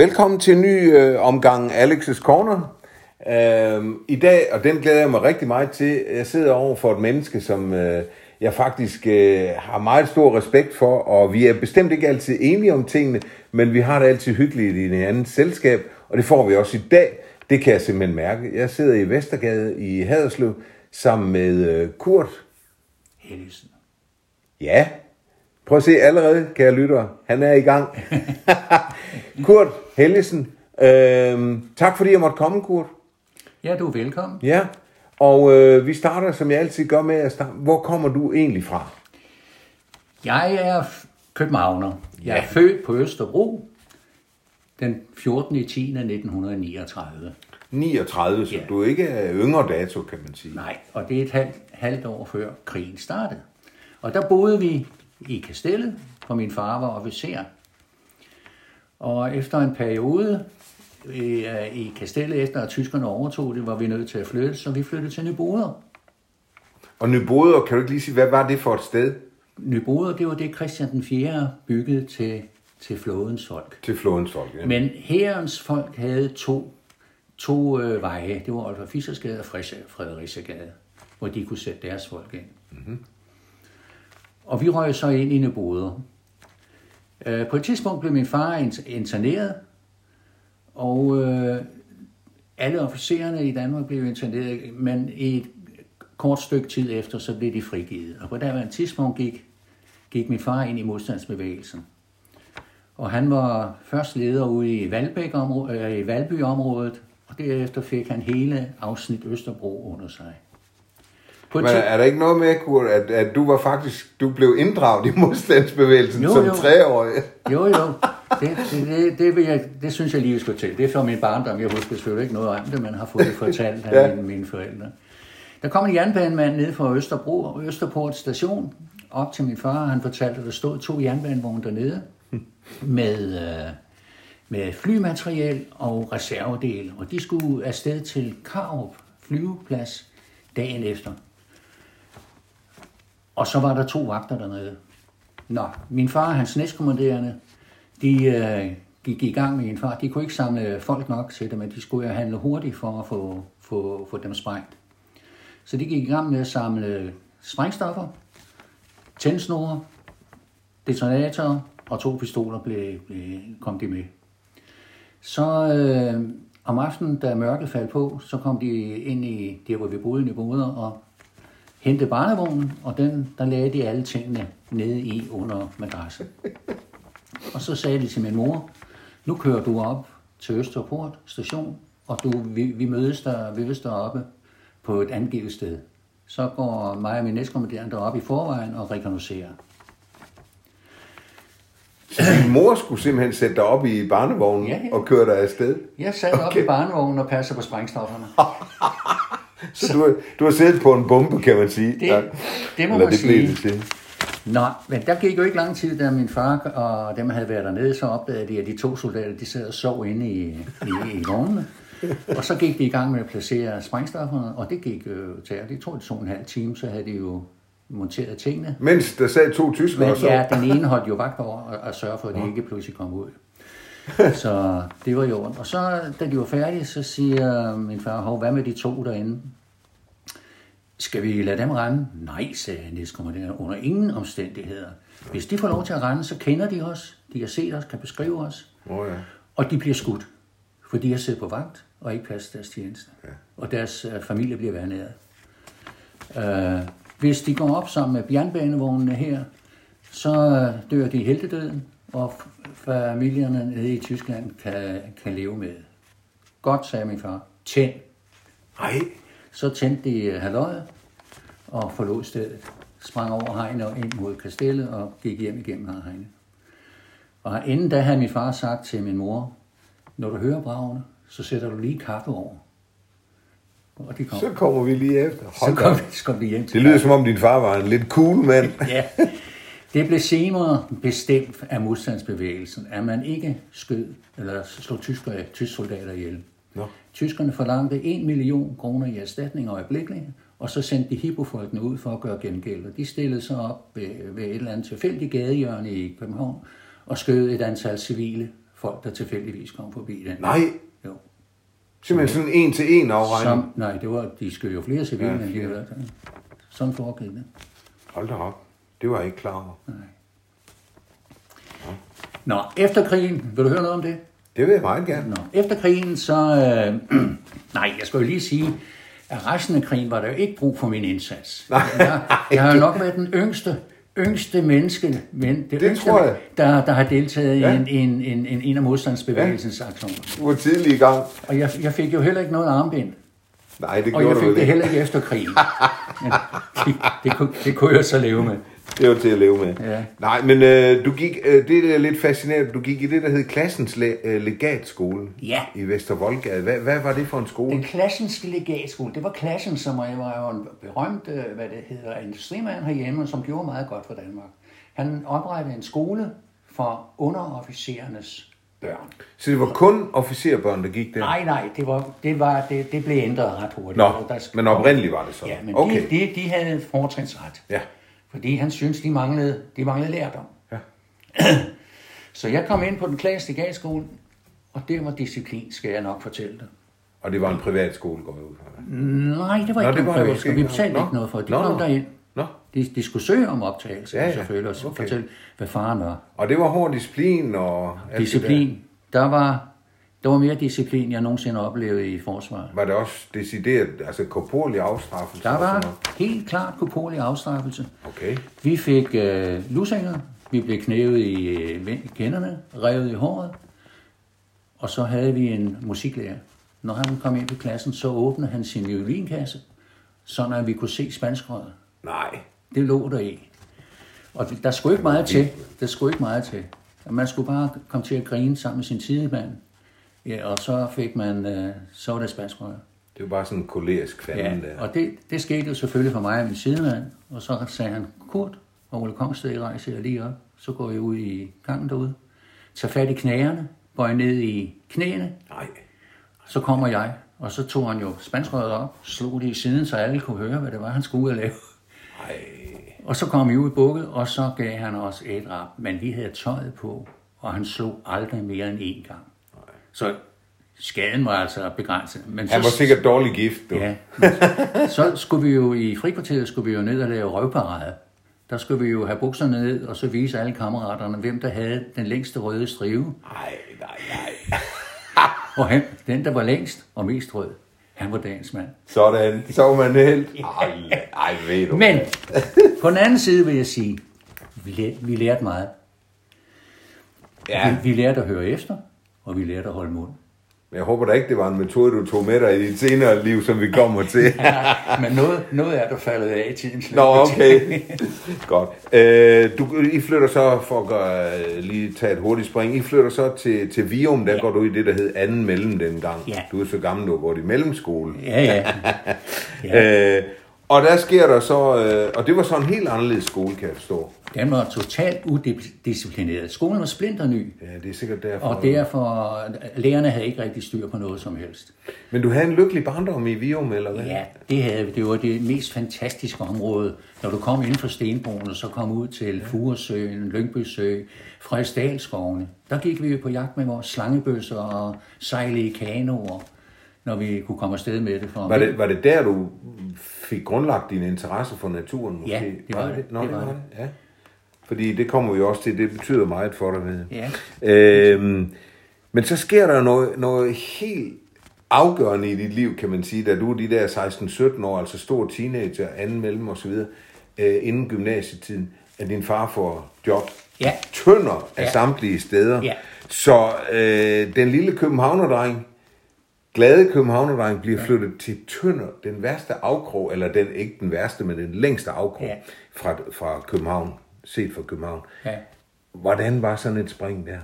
Velkommen til en ny øh, omgang Alex's Corner. Øh, I dag, og den glæder jeg mig rigtig meget til, jeg sidder over for et menneske, som øh, jeg faktisk øh, har meget stor respekt for, og vi er bestemt ikke altid enige om tingene, men vi har det altid hyggeligt i en anden selskab, og det får vi også i dag. Det kan jeg simpelthen mærke. Jeg sidder i Vestergade i Haderslev sammen med øh, Kurt. Hellesen. Ja, prøv at se allerede, kære lyttere. Han er i gang. Kurt Hellesen. Øh, tak fordi jeg måtte komme, Kurt. Ja, du er velkommen. Ja, og øh, vi starter, som jeg altid gør med at starte. Hvor kommer du egentlig fra? Jeg er københavner. Jeg er Ja. født på Østerbro den 14. i 10. 1939. 39, så Ja. du ikke er yngre dato, kan man sige. Nej, og det er et halvt, halvt år før krigen startede. Og der boede vi i Kastellet, for min far var officer. Og efter en periode øh, i Kastellet, efter at tyskerne overtog det, var vi nødt til at flytte, så vi flyttede til Nyboder. Og Nyboder, kan du ikke lige sige, hvad var det for et sted Nyboder, det var det Christian den 4. byggede til, til flådens folk. til flådens folk? Ja. Men herrens folk havde to, to øh, veje. Det var Olfer Fissersgade og Frederiksgade, hvor de kunne sætte deres folk ind. Mm-hmm. Og vi røg så ind i Nyboder. Øh, på et tidspunkt blev min far interneret, og øh, alle officererne i Danmark blev interneret, men i et kort stykke tid efter, så blev de frigivet. Og på daværende tidspunkt gik, gik min far ind i modstandsbevægelsen. Og han var først leder ude i, Valbæk øh, i Valby-området, og derefter fik han hele afsnit Østerbro under sig. På et Men er der ikke noget med, Kurt, at, at du var faktisk, du blev inddraget i modstandsbevægelsen Jo, som jo. treårig? Jo, jo. Det, det, det, det, vil jeg, det synes jeg lige, vi skal til. Det er fra min barndom. Jeg husker selvfølgelig ikke noget om det, men har fået det fortalt af Ja. mine, mine forældre. Der kom en jernbanemand ned fra Østerbro, Østerport station, op til min far. Han fortalte, at der stod to jernbanevogne dernede med, øh, med flymateriel og reservedel. Og de skulle afsted til Karup flyveplads dagen efter. Og så var der to vagter dernede. Nå, min far og hans næstkommanderende, de øh, gik i gang med en far. De kunne ikke samle folk nok til det, men de skulle jo handle hurtigt for at få, få, få dem sprængt. Så de gik i gang med at samle sprængstoffer, tændsnore, detonatorer og to pistoler blev, blev, kom de med. Så øh, om aftenen, da mørket faldt på, så kom de ind i der, hvor vi boede i Boder, og hentede barnevognen, og den, der lagde de alle tingene nede i under madrassen. Og så sagde de til min mor, nu kører du op til Østerport station, og du, vi, vi mødes der, vi mødes deroppe på et angivet sted. Så går mig og min næstkommanderende derop i forvejen og rekognoserer. Så din mor skulle simpelthen sætte dig op i barnevognen Ja, ja. og køre dig afsted? Jeg sad okay. op i barnevognen og passer på sprængstofferne. Så du, har- du har siddet på en bombe, kan man sige? Det- det må Eller man det sige. det til. Nå, men der gik jo ikke lang tid, da min far og dem havde været dernede, så opdagede de, at de to soldater, de sad og sov inde i, i, i vognene. Og så gik de i gang med at placere sprængstofferne, og det gik øh, til, det tog det to og en halv time, så havde de jo monteret tingene. Mens der sad to tyskere, og så... ja, den ene holdt jo vagt over at, at sørge for, at de ikke pludselig kom ud. Så det var jo ondt. Og så, da de var færdige, så siger min far, hov, hvad med de to derinde? Skal vi lade dem rende? Nej, sagde næstkommanderende, under ingen omstændigheder. Hvis de får lov til at rende, så kender de os, de har set os, kan beskrive os, Oh, ja. og de bliver skudt, for de har siddet på vagt og ikke passet deres tjeneste. Ja. Og deres øh, familie bliver vandret. Øh, hvis de går op sammen med jernbanevognene her, så øh, dør de i heltedøden, og familierne nede i Tyskland kan, kan leve med. Godt, sagde min far. Tænd. Ej, Så tændte de øh, halvøjet og forlod stedet. Sprang over hegnet og ind mod kastellet og gik hjem igennem hegnet. Og inden da havde min far sagt til min mor, når du hører bragene, så sætter du lige kaffe over. Og de kom. så kommer vi lige efter. Så Hold da kom, så kom de hjem til Det lyder som om din far var en lidt cool mand. Ja, det blev senere bestemt af modstandsbevægelsen, at man ikke skød eller slog tyskere, tysk soldater ihjel. Nå. Tyskerne forlangte 1 million kroner i erstatning øjeblikkeligt, og så sendte de hippofolkene ud for at gøre gengæld. Og de stillede sig op ved, ved et eller andet tilfældigt gadehjørne i København og skød et antal civile folk, der tilfældigvis kom forbi den. Nej, Jo. simpelthen sådan en til en afregning. Som, nej, det var, de skød jo flere civile, Ja, ja, end de havde. Sådan foregik det. Hold da op. Det var jeg ikke klar over. Nå, efter krigen, vil du høre noget om det? Det vil jeg meget gerne. Nå, efter krigen, så... Øh, nej, jeg skal jo lige sige, at resten af krigen var der jo ikke brug for min indsats. Jeg, jeg har jo nok været den yngste, yngste menneske, men det, Det yngste, tror jeg. Der, der har deltaget Ja. ja. i en, en, en, en, en af modstandsbevægelsens ja. aktioner. Du var tidlig i gang. Og jeg, jeg fik jo heller ikke noget armbind. Nej, det Og gjorde jeg du fik det ikke. heller ikke efter krigen. Men det, det, kunne, det kunne jeg så leve med. Det var til at leve med. Ja. Nej, men øh, du gik, øh, det er lidt fascinerende, du gik i det, der hed Klassens le, øh, Legatskole Ja. i Vestervoldgade. Hvad, hvad var det for en skole? Den klassenske legatskole, det var klassen, som var, var jo en berømt, øh, hvad det hedder, industrimand herhjemme, som gjorde meget godt for Danmark. Han oprettede en skole for underofficerernes børn. Så det var kun officerbørn, der gik der? Nej, nej, det, var, det, var, det, det blev ændret ret hurtigt. Nå, der- men oprindeligt var det sådan. Ja, men Okay. de, de, de havde fortrinsret. Ja. Fordi han syntes, de manglede, de manglede lærdom. Ja. Så jeg kom ind på den klassiske legatskole, og det var disciplin, skal jeg nok fortælle dig. Og det var en privat skole, går jeg ud fra. Nej, det var Nå, ikke det var privat skole. Vi betalte Nå. ikke noget for det. De Nå, kom derind. Nå. De, de skulle søge om optagelse, Ja, ja, selvfølgelig, og så Okay. fortælle, hvad faren var. Og det var hård disciplin og... Disciplin. Der var, der var mere disciplin, jeg nogensinde har oplevet i forsvaret. Var det også decideret, altså korporlig afstraffelse? Der var helt klart korporlig afstraffelse. Okay. Vi fik øh, lusinger, vi blev knævet i øh, kenderne, revet i håret, og så havde vi en musiklærer. Når han kom ind i klassen, så åbnede han sin violinkasse, så at vi kunne se spanskrøret. Nej. Det lå der i. Og det- der skulle ikke meget til. Der skulle ikke meget til. Man skulle bare komme til at grine sammen med sin tidemand. Ja, og så fik man, øh, så var det spanskrøret. Det var bare sådan en kolerisk Ja, fanden der. og det, det skete jo selvfølgelig for mig og min sidemand. Og så sagde han, Kurt og Ole Kongsted, I rejser jer lige op. Så går jeg ud i gangen derude. Tag fat i knæerne, bøj ned i knæene. Nej. Så kommer jeg, og så tog han jo spanskrøret op, slog det i siden, så alle kunne høre, hvad det var, han skulle ud og lave. Nej. Og så kom vi ud i bukket, og så gav han os et rap. Men vi havde tøjet på, og han slog aldrig mere end én gang. Så skaden var altså begrænset. Men Han så, var sikkert dårlig gift, du. Ja. Så skulle vi jo i frikvarteret skulle vi jo ned og lave røvparade. Der skulle vi jo have bukserne ned, og så vise alle kammeraterne, hvem der havde den længste røde strive. Nej, nej, nej. Og han, den, der var længst og mest rød, han var dagens mand. Sådan. Så var man helt. Ej, ej, ved du. Men på den anden side vil jeg sige, vi lærte, vi lærte meget. Ja, Vi, vi lærte at høre efter, og vi lærte at holde mund. men jeg håber da ikke, det var en metode, du tog med dig i dit senere liv, som vi kommer til. Men noget, noget er der faldet af i tidens løb. Nå, okay. Godt. Øh, du, I flytter så, for at gøre, lige tage et hurtigt spring, I flytter så til, til Vium, der ja. går du i det, der hed anden mellem dengang. Ja. Du er så gammel, du har gået i mellemskole. Ja, ja. ja. Øh, og der sker der så, øh, og det var så en helt anderledes skole, kan jeg forstå. Den var totalt udisciplineret. Skolen var splinterny, Ja, det er sikkert derfor. og derfor lærerne havde ikke rigtig styr på noget som helst. Men du havde en lykkelig barndom i Vium, eller hvad? Ja, det havde vi. Det var det mest fantastiske område. Når du kom inden for Stenbroen, og så kom ud til Furesøen, Lyngbysø, Frederiksdalskovene, der gik vi jo på jagt med vores slangebøsser og sejle i kanoer, når vi kunne komme afsted med det. For Var det, var det der, du fik grundlagt din interesse for naturen? Måske? Ja, det var det. Nå, Det det var var det. det. Ja. Fordi det kommer vi også til, det betyder meget for dig. Jeg. Ja. Øhm, men så sker der noget, noget helt afgørende i dit liv, kan man sige, da du er de der 16-17 år, altså stor teenager, anden mellem videre, øh, inden gymnasietiden, at din far får job. Ja. Tønder af Ja. samtlige steder. Ja. Så øh, den lille københavnerdreng, glade københavnerdreng, bliver flyttet til Tønder, den værste afkrog, eller den ikke den værste, men den længste afkrog Ja. fra, fra København, set fra København. Ja. Hvordan var sådan et spring der?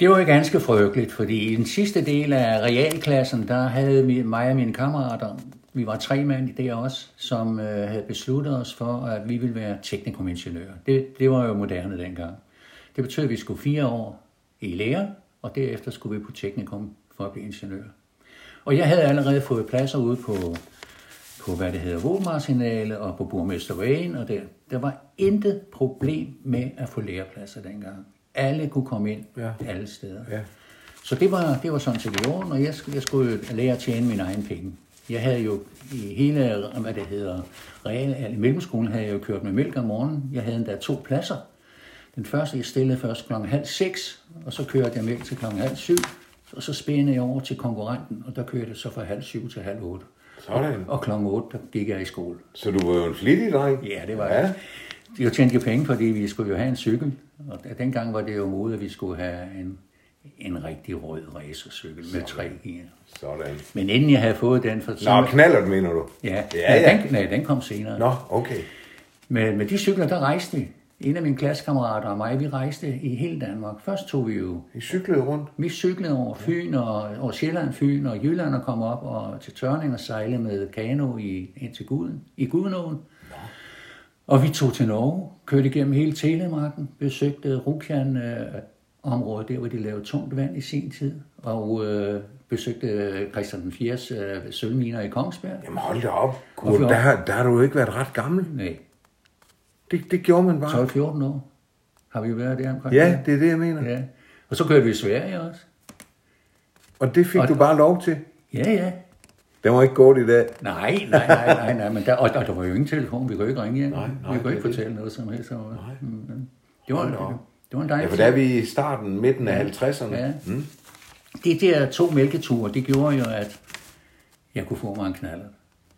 Det var jo ganske frygteligt, fordi i den sidste del af realklassen, der havde vi, mig og mine kammerater, vi var tre mand i det også, som øh, havde besluttet os for, at vi ville være teknikumingeniører. Det, det var jo moderne dengang. Det betød, at vi skulle fire år i lære, og derefter skulle vi på teknikum for at blive ingeniør. Og jeg havde allerede fået pladser ude på, på hvad det hedder, Vågemarsinale og på Burmester Vejen, og der, der var intet problem med at få lærepladser dengang. Alle kunne komme ind Ja. alle steder. Ja. Så det var, det var sådan set i orden, og jeg, jeg skulle lære at tjene mine egne penge. Jeg havde jo i hele, hvad det hedder, real, eller i mellemskolen havde jeg jo kørt med mælk om morgenen. Jeg havde endda to pladser. Den første, jeg stillede først klokken halv seks, og så kørte jeg mælk til klokken halv syv, og så spændede jeg over til konkurrenten, og der kørte jeg så fra halv syv til halv otte. Sådan. Og klokken 8, der gik jeg i skole. Så du var jo en flittig dreng. Ja, det var ja. jeg. Jeg tjente jo penge, fordi vi skulle jo have en cykel. Og dengang var det jo mode, at vi skulle have en, en rigtig rød racercykel med tre gear. Sådan. Men inden jeg havde fået den, for Nå, knaller mener du? ja, Ja, ja. Den, nej, den kom senere. Nå, okay. Men med de cykler, der rejste vi. En af mine klassekammerater og mig, vi rejste i hele Danmark. Først tog vi jo I cyklede rundt. vi cyklede over Fyn og over Sjælland, Fyn og Jylland og kom op og til Tørning og sejlede med kano i, ind til Guden, i Gudenåen. Og vi tog til Norge, kørte igennem hele Telemarken, besøgte Rukjan øh, området, der hvor de lavede tungt vand i sin tid, og øh, besøgte Christian den 4. Øh, sølvminer i Kongsberg. Jamen hold da op. Kurt, der, har- der har du ikke været ret gammel. Nej, Det, det gjorde man bare. 12-14 år har vi været der omkring. Ja, det er det, jeg mener. ja. Og så kørte vi i Sverige også. Og det fik Og- du bare lov til. Ja, ja. Den var ikke godt i dag. Nej, nej, nej, nej, nej, men der, og, og der var jo ingen telefon, vi kunne ikke ringe hjem. Nej, nej, vi kunne ikke det er det. fortælle noget som helst. Nej. Mm, det, var, det, det var en Ja, dejlig for der er vi i starten, midten af 50'erne. Ja. Mm. De der to mælketure, det gjorde jo, at jeg kunne få mig en knaller.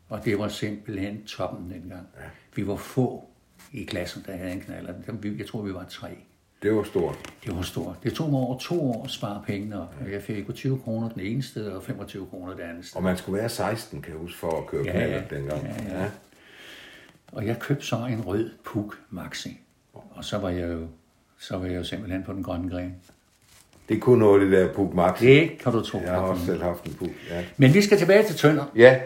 Og det var simpelthen toppen dengang. Ja. Vi var få i klassen, der havde en knaller. Jeg tror, vi var tre. Det var stort. Det var stort. Det tog mig over to år at spare pengene op. Og jeg fik jo 20 kroner den ene sted, og 25 kroner det andet sted. Og man skulle være 16, kan jeg huske, for at køre Ja, knaller ja. dengang. Ja, ja. Og jeg købte så en rød Puk Maxi. Og så var jeg jo, så var jeg jo simpelthen på den grønne gren. Det kunne noget, det der Puk Max. Det kan du tro. Jeg har også selv haft en Puk. Ja. Men vi skal tilbage til Tønder. ja.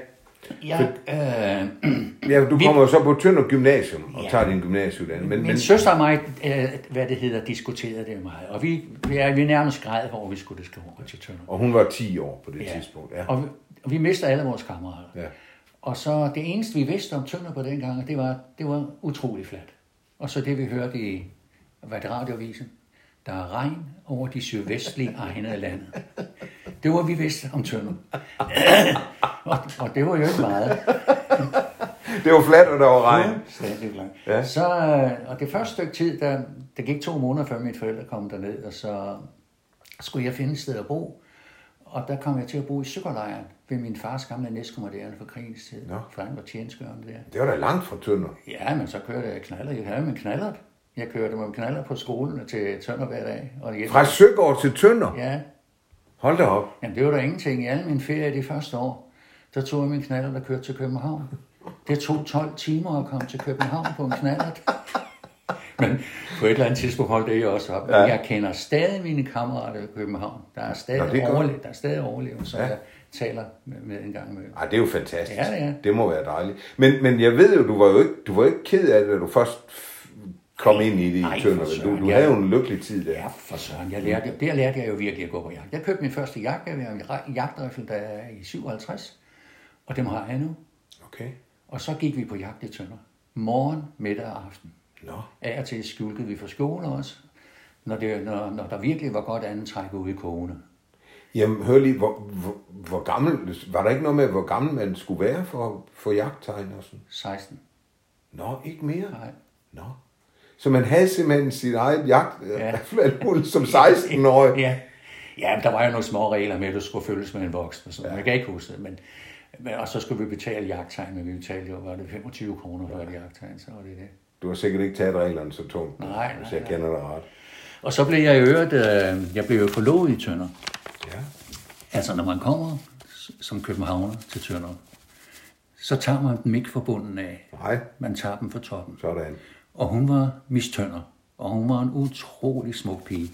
Jeg, øh, ja, du Vi- kommer jo så på Tønder Gymnasium og Ja. tager din gymnasieuddannelse. Men, min men, søster og mig, øh, hvad det hedder, diskuterede det meget. Og vi, vi er, vi er nærmest græd, hvor vi skulle det skal over til Tønder. og hun var 10 år på det tidspunkt. Ja. Og vi, og vi mister alle vores kammerater. Ja. Og så det eneste, vi vidste om Tønder på den gang, det var, det var utrolig fladt. Og så det, vi hørte i hvad det radiovisen. Der er regn over de sydvestlige egne af landet. Det var, vi vidste om Tønder. og, og det var jo ikke meget. Det var fladt, og der var regn. Langt. Ja. Så, øh, og det første stykke tid, der, der gik to måneder, før mine forældre kom derned, og så skulle jeg finde et sted at bo. Og der kom jeg til at bo i Søkkerlejren ved min fars gamle næstkommanderende for krigens tid. Nå. For han var tjenestgørende der. Det var da langt fra Tønder. Ja, men så kørte jeg knaller. Jeg havde min knaller. Jeg kørte med knaller på skolen til Tønder hver dag. Og hjem. Fra Søgaard til Tønder. Ja, Hold da op. Jamen, det var der ingenting. I alle mine ferier de første år, der tog jeg min knaller, der kørte til København. Det tog 12 timer at komme til København på en knaller. Men på et eller andet tidspunkt holdt det også op. Ja. Jeg kender stadig mine kammerater i København. Der er stadig, Nå, det er overle- der er stadig overlevelse, som Ja. jeg taler med, med en gang med. Ej, det er jo fantastisk. Ja, ja. Det må være dejligt. Men, men jeg ved jo, du var jo ikke, du var ikke ked af det, da du først kom ind i det i for Tønder. Du, du jeg- havde jo en lykkelig tid der. Ja, for søren. Jeg lærte, der lærte jeg jo virkelig at gå på jagt. Jeg købte min første jagt, jeg en jagtrifle, der er i 57, og dem har jeg nu. Okay. Og så gik vi på jagt i Tønder. Morgen, middag og aften. Nå. Af og til skulkede vi fra skole også, når, det, når, når der virkelig var godt andet træk ude i kogene. Jamen, hør lige, hvor, hvor, hvor gammel, var der ikke noget med, hvor gammel man skulle være for, for jagttegn og sådan? 16. Nå, ikke mere? Nej. Nå. Så man havde simpelthen sit eget jagt Ja. ja. som 16-årig. Ja. ja, men der var jo nogle små regler med, at du skulle følges med en voksen. Og sådan. Ja. Jeg kan ikke huske det, men, men, og så skulle vi betale jagttegn, men vi betalte jo, var det 25 kroner for et jagttegn, så var det det. Du har sikkert ikke taget reglerne så tungt, Nej, hvis nej, jeg nej. kender dig ret. Og så blev jeg i øvrigt, øh, jeg blev jo forlovet i Tønder. Ja. Altså, når man kommer som københavner til Tønder, så tager man dem ikke fra bunden af. Nej, Man tager dem fra toppen. sådan. Og hun var Miss Tønder. Og hun var en utrolig smuk pige.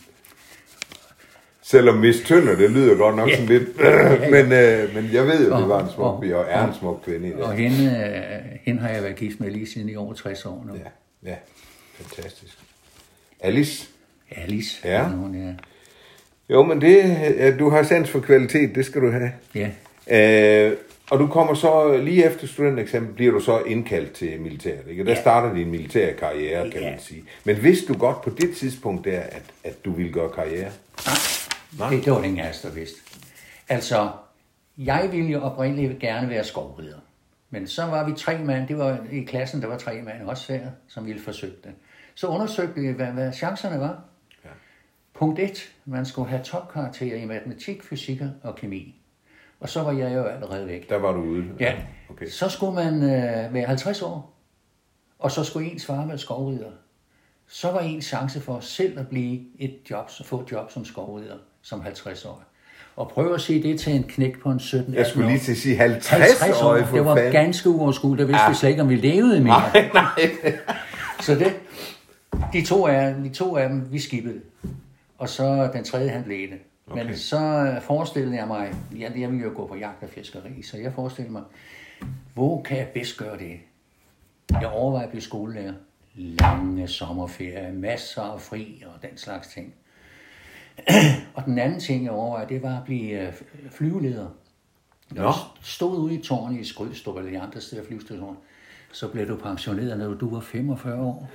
Selvom Miss Tønder, det lyder godt nok Ja. sådan lidt, men, øh, men jeg ved jo, det var en smuk og- pige, og er en smuk kvinde i Og hende, øh, hende har jeg været gift med lige siden i over 60 år nu. Ja, ja, fantastisk. Alice? Alice. Ja. Hun, ja. Jo, men det, øh, du har sans for kvalitet, det skal du have. ja. Øh, Og du kommer så lige efter studentereksamen, bliver du så indkaldt til militæret, ikke? Og der Ja. starter din militære karriere, kan Ja. man sige. Men vidste du godt på det tidspunkt der, at, at du ville gøre karriere? Nej. Det, det var det ingen af os, der vidste. Altså, jeg ville jo oprindeligt gerne være skovrider. Men så var vi tre mand, det var i klassen, der var tre mand også der, som ville forsøge det. Så undersøgte vi, hvad, hvad chancerne var. Ja. Punkt 1. Man skulle have topkarakterer i matematik, fysik og kemi. Og så var jeg jo allerede væk. Der var du ude. Ja. Okay. Så skulle man øh, være 50 år, og så skulle ens far være skovrider. Så var en chance for selv at blive et job, få et job som skovrider som 50 år. Og prøv at se det til en knæk på en 17 Jeg skulle lige til at sige 50, 50 år. Det var fanden. ganske uoverskueligt. Der vidste Ja. vi slet ikke, om vi levede mere. Nej, nej. Så det, de to af, de to af dem, vi skippede. Og så den tredje, han blev det. Men Okay. så forestillede jeg mig, jeg, jeg ville jo gå på jagt og fiskeri, så jeg forestillede mig, hvor kan jeg bedst gøre det? Jeg overvejede at blive skolelærer. Lange sommerferie, masser af fri og den slags ting. og den anden ting, jeg overvejede, det var at blive øh, flyveleder. Når Nå. du stod ude i tårnet i Skrydstrup eller i andre steder flyvestationer, så blev du pensioneret, når du var 45 år.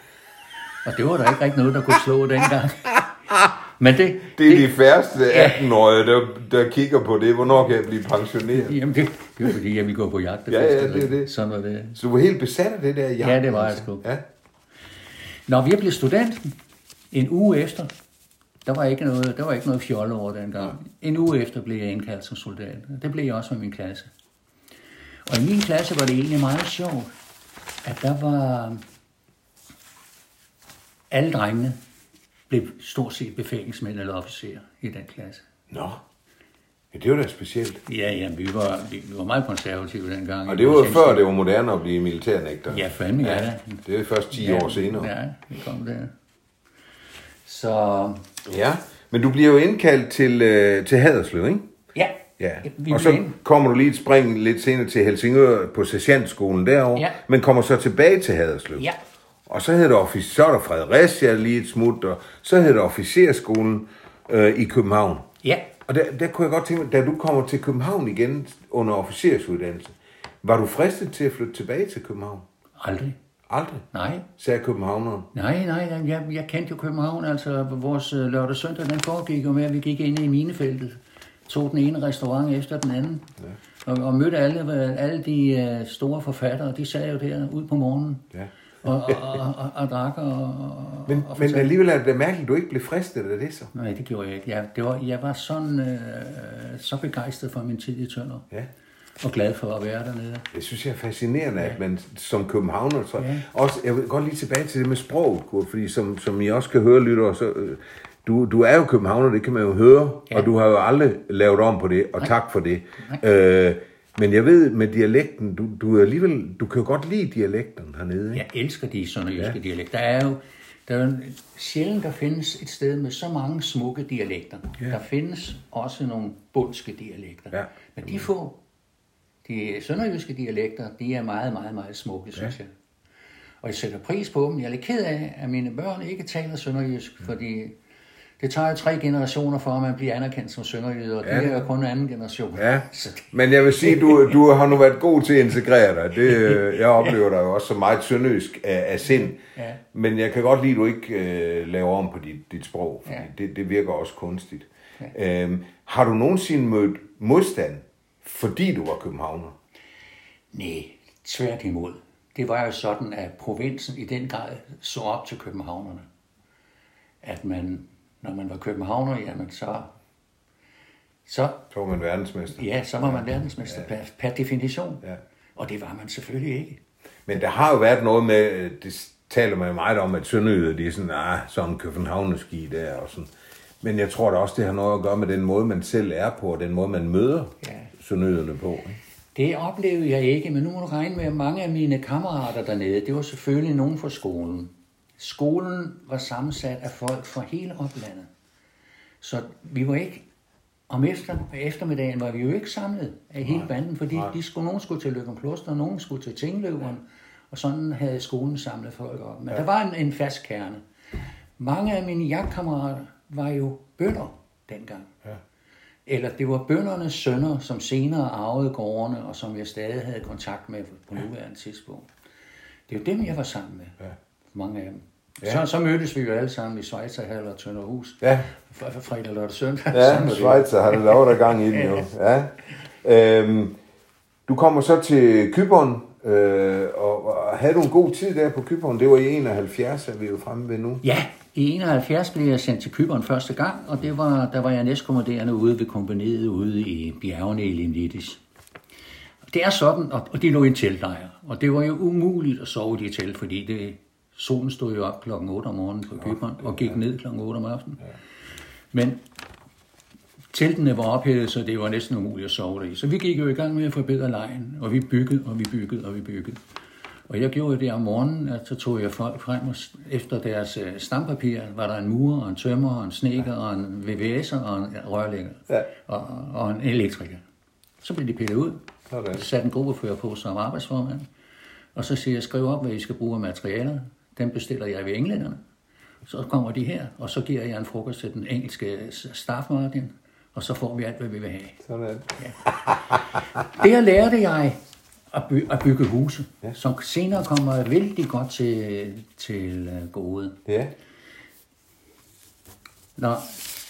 Og det var der ikke rigtig noget, der kunne slå dengang. Men det, Det er de færreste 18-årige, der, der kigger på det. Hvornår kan jeg blive pensioneret? jamen det, det var fordi, jeg ville gå på jagt. Ja, ja, det er det. Sådan var det. Så du var helt besat af det der jagt? Ja, det var jeg altså? sgu. Ja. Når vi blev student, en uge efter, der var ikke noget, der var ikke noget fjolle over dengang. En uge efter blev jeg indkaldt som soldat. Det blev jeg også med min klasse. Og i min klasse var det egentlig meget sjovt, at der var alle drengene blev stort set befalingsmænd eller officerer i den klasse. Nå. Ja, det var da specielt. Ja, ja, vi var, vi, vi var meget konservative dengang. Og det var før, det var moderne at blive militærnægter. Ja, fandme, ja. Det er først 10 år senere. Ja, vi kom der. Så Ja, men du bliver jo indkaldt til, øh, til Haderslev, ikke? ja, Ja, vi og så ind- kommer du lige et spring lidt senere til Helsingør på sergeantskolen derovre, Ja. men kommer så tilbage til Haderslev. Ja. Og så hedder så er der Fredericia lige et smut, og så hedder officerskolen øh, i København. Ja, Og der, der kunne jeg godt tænke mig, da du kommer til København igen under officersuddannelse, var du fristet til at flytte tilbage til København? aldrig. Aldrig, Nej, sagde københavneren. nej, nej, nej, jeg, jeg kendte jo København, altså vores øh, lørdag søndag, den foregik jo med, at vi gik ind i minefeltet, tog den ene restaurant efter den anden, ja. og, og mødte alle, alle de øh, store forfattere, de sad jo der ud på morgenen, Ja. Og, og, og, og, og drak og, og, Men, og men alligevel er det mærkeligt, at du ikke blev fristet af det så. Nej, det gjorde jeg ikke. Jeg, det var, jeg var sådan, øh, så begejstret for min tid i Tønder, Ja. og glad for at være dernede. Det synes jeg er fascinerende, ja. at man som københavner, så Ja. også, jeg vil godt lige tilbage til det med sproget, Kurt, fordi som, som I også kan høre, lytter, så, øh, du, du er jo københavner, det kan man jo høre, ja. Og du har jo aldrig lavet om på det, og Nej. tak for det. Øh, men jeg ved med dialekten, du, du, er alligevel, du kan jo godt lide dialekten hernede, ikke? Jeg elsker de sønderjyske ja. dialekter. Der er jo der er sjældent, der findes et sted med så mange smukke dialekter. Ja. Der findes også nogle bundske dialekter. Ja. Men de få, de sønderjyske dialekter, de er meget, meget, meget smukke, synes jeg. Og jeg sætter pris på dem. Jeg er lidt ked af, at mine børn ikke taler sønderjysk, fordi det tager jo tre generationer for, at man bliver anerkendt som sønderjyde, og ja. det er jo kun anden generation. Ja, men jeg vil sige, du, du har nu været god til at integrere dig. Det, jeg oplever dig jo også som meget sønderjysk af, af sind. Ja. Men jeg kan godt lide, at du ikke øh, laver om på dit, dit sprog, fordi Ja. det, det virker også kunstigt. Ja. Øhm, har du nogensinde mødt modstand, fordi du var københavner? Nej, tværtimod. Det var jo sådan, at provinsen i den grad så op til københavnerne. At man, når man var københavner, jamen så, så, Så var man verdensmester. ja, så var man verdensmester ja. per, per definition. Ja. Og det var man selvfølgelig ikke. Men der har jo været noget med, det taler man meget om, at sønderjyder, de er sådan, ah, sådan københavnerski der og sådan. Men jeg tror da også, det har noget at gøre med den måde, man selv er på, og den måde, man møder Ja. sønderjyderne på. Ikke? Det oplevede jeg ikke, men nu må du regne med, at mange af mine kammerater dernede, det var selvfølgelig nogen fra skolen. Skolen var sammensat af folk fra hele oplandet. Så vi var ikke, om efter, eftermiddagen var vi jo ikke samlet af hele banden, fordi de skulle, nogen skulle til Løkken Kloster, nogen skulle til Tingløveren, og sådan havde skolen samlet folk op. Men ja. der var en, en fast kerne. Mange af mine jagtkammerater var jo bønder dengang. Ja. Eller det var bøndernes sønner, som senere arvede gårdene, og som jeg stadig havde kontakt med på nuværende tidspunkt. Det er jo dem, jeg var sammen med. Ja. Mange af dem. Ja. Så, så mødtes vi jo alle sammen i Schweizerhal og Tønderhus. Ja. Fr- Fredag, lørdag, søndag. Ja, var det. Schweizer har det lavet der gang i den jo. Ja. Øhm, du kommer så til Kyberen, øh, og, og havde du en god tid der på Kyberen? Det var i 71, er vi jo fremme ved nu. Ja, i 71 blev jeg sendt til Kyberen første gang, og det var, der var jeg næstkommanderende ude ved kompaniet ude i bjergene i Limnitis. Det er sådan, og og de lå i en teltlejr, og det var jo umuligt at sove i de telt, fordi det, solen stod jo op klokken 8 om morgenen på Kyberen og gik ned klokken 8 om aftenen. Men teltene var ophævet, så det var næsten umuligt at sove der i. Så vi gik jo i gang med at forbedre lejen, og vi byggede, og vi byggede, og vi byggede. Og jeg gjorde det om morgenen, at så tog jeg folk frem, og efter deres øh, stampapir var der en murer, og en tømmer, og en snedker, og en VVS'er, og en rørlægger, Ja. og, og en elektriker. Så blev de pillet ud, Sådan. satte en gruppefører på som arbejdsformand, og så siger jeg, skriv op, hvad I skal bruge af materialer. Dem bestiller jeg ved englænderne. Så kommer de her, og så giver jeg en frokost til den engelske staff Martin, og så får vi alt, hvad vi vil have. Sådan. Der lærte jeg at, by- at bygge huse, ja. som senere kommer vældig godt til, til uh, gode. Ja. Nå,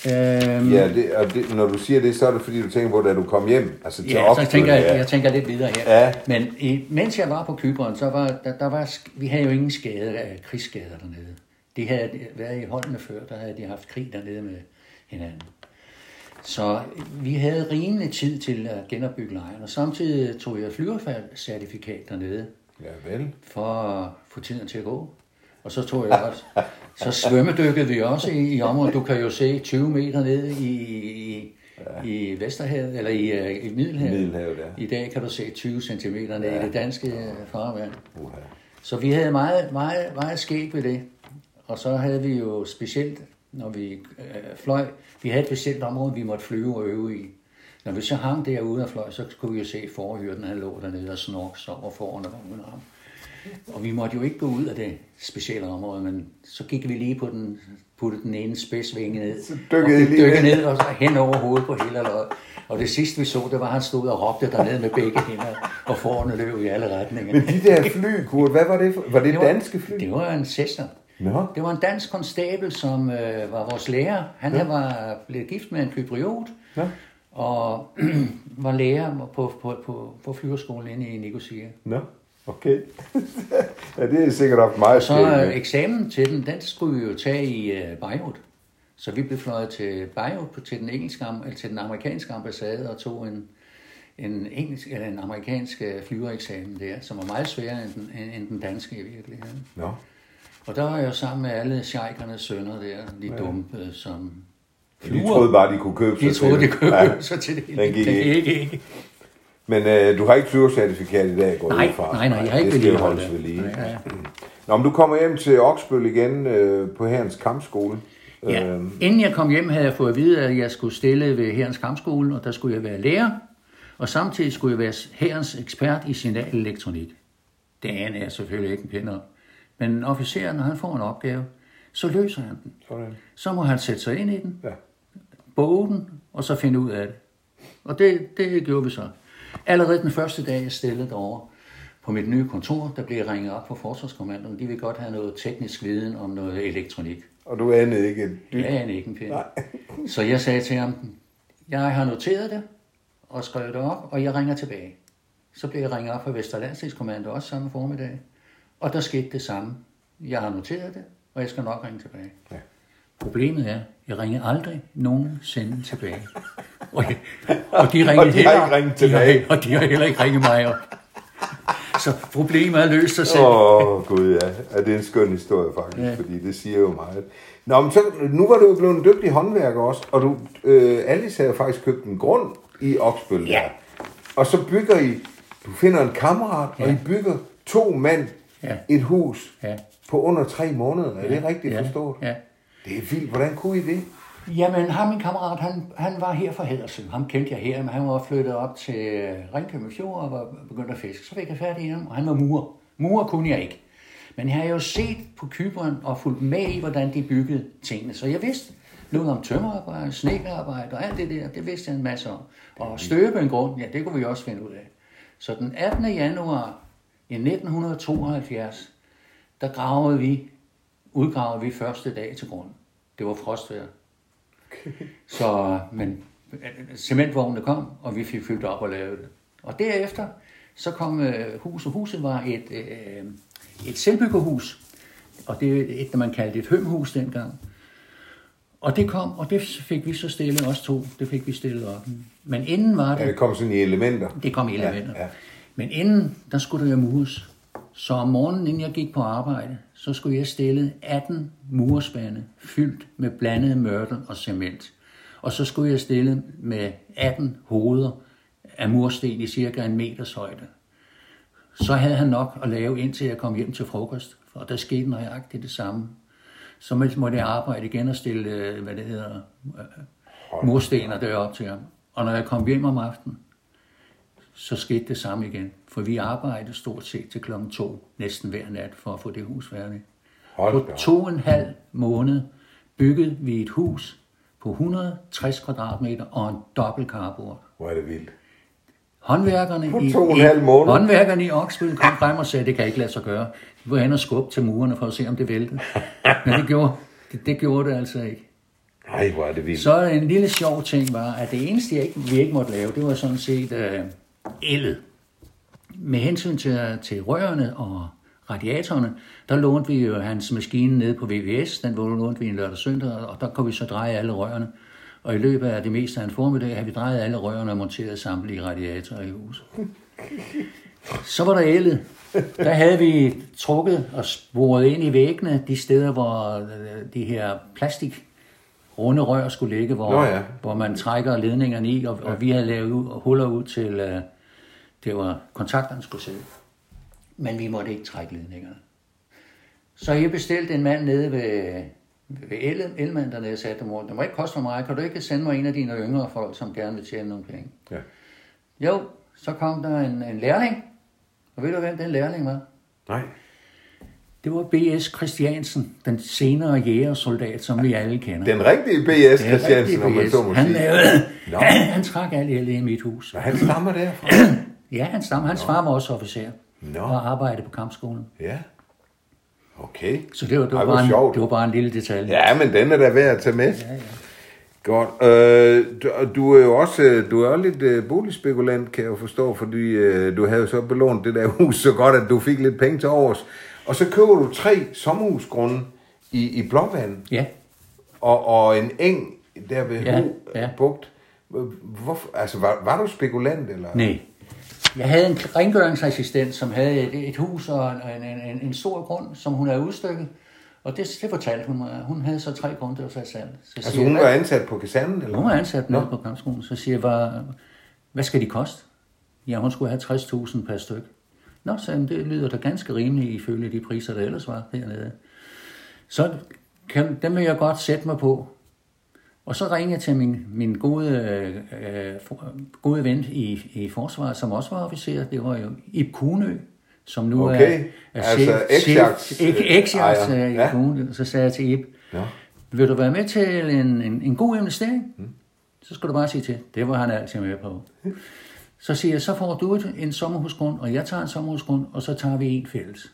øhm, Ja, det, og det, når du siger det, så er det fordi, du tænker på, da du kom hjem. Altså til Ja, så Oksbøl, tænker jeg, ja. jeg tænker lidt videre her. Ja. Men i, mens jeg var på Kyberen, så var der, der var, vi havde jo ingen skade af krigsskader dernede. De havde været i holdene før, der havde de haft krig dernede med hinanden. Så vi havde rimelig tid til at genopbygge lejren, og samtidig tog jeg flyvercertifikat dernede Ja, vel. for at få tiden til at gå. Og så tog jeg også, så svømmedykkede vi også i, i området. Du kan jo se 20 meter ned i, i, i Vesterhavet, eller i, øh, i Middelhavet. Middelhavet, ja. I dag kan du se 20 cm ned ja. i det danske øh, farvand. Uha. Så vi havde meget, meget, meget skæg ved det. Og så havde vi jo specielt, når vi øh, fløj, vi havde et specielt område, vi måtte flyve og øve i. Når vi så hang derude og fløj, så kunne vi jo se forhyrten, han lå dernede og snork, sov og foran og uden ham. Og vi måtte jo ikke gå ud af det specielle område, men så gik vi lige på den, puttede den ene spidsvinge ned. Så dykkede og dykkede ned. ned og så hen over hovedet på hele løjet. Og det sidste vi så, det var, at han stod og råbte dernede med begge hænder, og forerne løb i alle retninger. Men de der fly, Kurt, hvad var det for? Var det, Det var- danske fly? Det var en Cessna. Nå. Det var en dansk konstabel, som øh, var vores lærer. Han ja. var blevet gift med en kypriot, Ja. og var lærer på, på, på, på flyverskolen inde i Nicosia. Nå, okay. ja, det er sikkert haft meget Så skægt, øh, ja. eksamen til den, den skulle vi jo tage i øh, Beirut. Så vi blev fløjet til Beirut på- til den, engelske, eller til den amerikanske ambassade og tog en, en, engelsk, eller en amerikansk øh, flyvereksamen der, som var meget sværere end den, end, den danske i virkeligheden. Nå. Og der var jeg jo sammen med alle sheikernes sønner der, de ja. dumpe som De troede bare, de kunne købe De sig troede, til de kunne Ja. sig til det. Den gik det ikke. ikke. Men øh, du har ikke flyvercertifikat i dag, går Nej, fra. nej, nej, jeg har ikke det skal holdes det. ved lige. Nej, ja. Nå, men du kommer hjem til Oksbøl igen øh, på herrens kampskole. Ja. Øhm, Inden jeg kom hjem, havde jeg fået at vide, at jeg skulle stille ved Herrens Kampskole, og der skulle jeg være lærer, og samtidig skulle jeg være Herrens ekspert i signalelektronik. Det aner jeg selvfølgelig ikke en pind om. Men officeren, når han får en opgave, så løser han den. sådan. Så må han sætte sig ind i den, Ja. boge den, og så finde ud af det. Og det, det gjorde vi så. Allerede den første dag, jeg stillede derovre på mit nye kontor, der blev jeg ringet op på Forsvarskommandoen. De vil godt have noget teknisk viden om noget elektronik. Og du anede ikke en jeg ikke en pind. Nej. Så jeg sagde til ham, jeg har noteret det og skrevet det op, og jeg ringer tilbage. Så blev jeg ringet op på Vesterlandstidskommando også samme formiddag. Og der skete det samme. Jeg har noteret det, og jeg skal nok ringe tilbage. Ja. Problemet er, jeg ringer aldrig nogensinde tilbage. Og, jeg, og de ringede Og de har heller- ikke ringet de har- tilbage. Og de har heller ikke ringet mig op. Så problemet er løst sig selv. Åh, oh, gud ja. ja. Det er en skøn historie faktisk, ja. Ja. fordi det siger jo meget. Nå, men så, nu var du jo blevet en dygtig håndværker også, og du, øh, Alice havde faktisk købt en grund i Oksbøl. Ja. der. Og så bygger I, du finder en kammerat, ja. og Ja. I bygger to mand Ja. et hus Ja. på under tre måneder. Er det rigtigt ja, forstået? Ja. Det er vildt. Hvordan kunne I det? Jamen, ham min kammerat, han, han var her fra Hedersø. Ham kendte jeg her, men han var flyttet op til Ringkøbing Fjord og var begyndt at fiske. Så fik jeg fat i ham, og han var murer. Murer kunne jeg ikke. Men jeg har jo set på Kyberen og fulgt med i, hvordan de byggede tingene. Så jeg vidste, noget om tømmerarbejde, snekkerarbejde og alt det der, det vidste jeg en masse om. Og støbe en grund, ja, det kunne vi også finde ud af. Så den 18. januar i 1972, der gravede vi, udgravede vi første dag til grunden. Det var frostvejr. Så, men cementvognene kom, og vi fik fyldt op og lavet det. Og derefter, så kom øh, huset. Huset var et, øh, et selvbyggerhus, og det er et, man kaldte et hømhus dengang. Og det kom, og det fik vi så stillet, os to, det fik vi stillet op. Men inden var det... Ja, det kom sådan i elementer. Det kom i elementer. Ja, ja. Men inden, der skulle der mures. Så om morgenen, inden jeg gik på arbejde, så skulle jeg stille 18 murspande fyldt med blandet mørtel og cement. Og så skulle jeg stille med 18 hoveder af mursten i cirka en meters højde. Så havde han nok at lave, indtil jeg kom hjem til frokost. Og der skete nøjagtigt det samme. Så måtte jeg arbejde igen og stille, øh, hvad det hedder, mursten murstener derop til ham. Og når jeg kom hjem om aftenen, så skete det samme igen. For vi arbejdede stort set til klokken to, næsten hver nat, for at få det hus færdigt. På to og en halv måned byggede vi et hus på 160 kvadratmeter og en dobbelt carport. Hvor er det vildt. Håndværkerne, På i, to og en halv måned. håndværkerne i Oksville kom frem og sagde, det kan ikke lade sig gøre. Vi var hen og skubbe til murene for at se, om det væltede. Men det gjorde det, det, gjorde det altså ikke. Nej, hvor er det vildt. Så en lille sjov ting var, at det eneste, jeg ikke, vi ikke måtte lave, det var sådan set øh, ellet. Med hensyn til, til rørene og radiatorerne, der lånte vi jo hans maskine nede på VVS, den lånte vi en lørdag og søndag, og der kunne vi så dreje alle rørene. Og i løbet af det meste af en formiddag har vi drejet alle rørene og monteret samtlige radiatorer i huset. Så var der ellet. Der havde vi trukket og sporet ind i væggene de steder, hvor øh, de her plastik runde rør skulle ligge, hvor, Nå ja. hvor man trækker ledningerne i, og, og vi havde lavet huller ud til, uh, det var kontakterne skulle sidde. Men vi måtte ikke trække ledningerne. Så jeg bestilte en mand nede ved, ved el, elmand dernede og sagde til mor, det må ikke koste for mig, kan du ikke sende mig en af dine yngre folk, som gerne vil tjene nogle penge? Ja. Jo, så kom der en, en lærling, og ved du, hvem den lærling var? Nej. Det var B.S. Christiansen, den senere jægersoldat, som vi alle kender. Den rigtige B.S. Christiansen, om man så må han, sige. lavede, Nå. han, han trak alt el i mit hus. Nå, han stammer derfra. Ja, han stammer. Hans far var også officer Nå. og arbejdede på kampskolen. Ja. Okay. Så det var, det var, Ej, bare, en, sjovt. det var bare en lille detalje. Ja, men den er da værd at tage med. Ja, ja. Godt. Øh, du, du er jo også øh, du er lidt øh, boligspekulant, kan jeg jo forstå, fordi øh, du havde jo så belånt det der hus så godt, at du fik lidt penge til overs. Og så køber du tre sommerhusgrunde i, i Blåvand Ja, og, og en eng der ved Ja, ja. Bugt. Hvorfor, altså, var, var du spekulant, eller? nej. Jeg havde en rengøringsassistent, som havde et, et hus og en, en, en, en stor grund, som hun havde udstykket. Og det, det fortalte hun mig. Hun havde så tre grunde, der var sat salg. Så Altså, hun jeg, var ansat på kasernen, eller? Hun var ansat nede på kampskolen. Så siger jeg bare, hvad skal de koste? Ja, hun skulle have 60.000 per styk. Nå, så det lyder da ganske rimeligt ifølge de priser, der ellers var hernede. Så kan, dem vil jeg godt sætte mig på. Og så ringede jeg til min, min gode, øh, for, gode ven i, i forsvaret, som også var officer. Det var jo Ib Kuhnø, som nu Okay, er, er altså X-Jagts, øh, X-Jagts ejer. øh, i Ja. Kuhnø. Så sagde jeg til Ib, Ja. vil du være med til en, en, en god investering? Mm. Så skal du bare sige til. Det var han altid med på. Så siger jeg, så får du et, en sommerhusgrund, og jeg tager en sommerhusgrund, og så tager vi en fælles.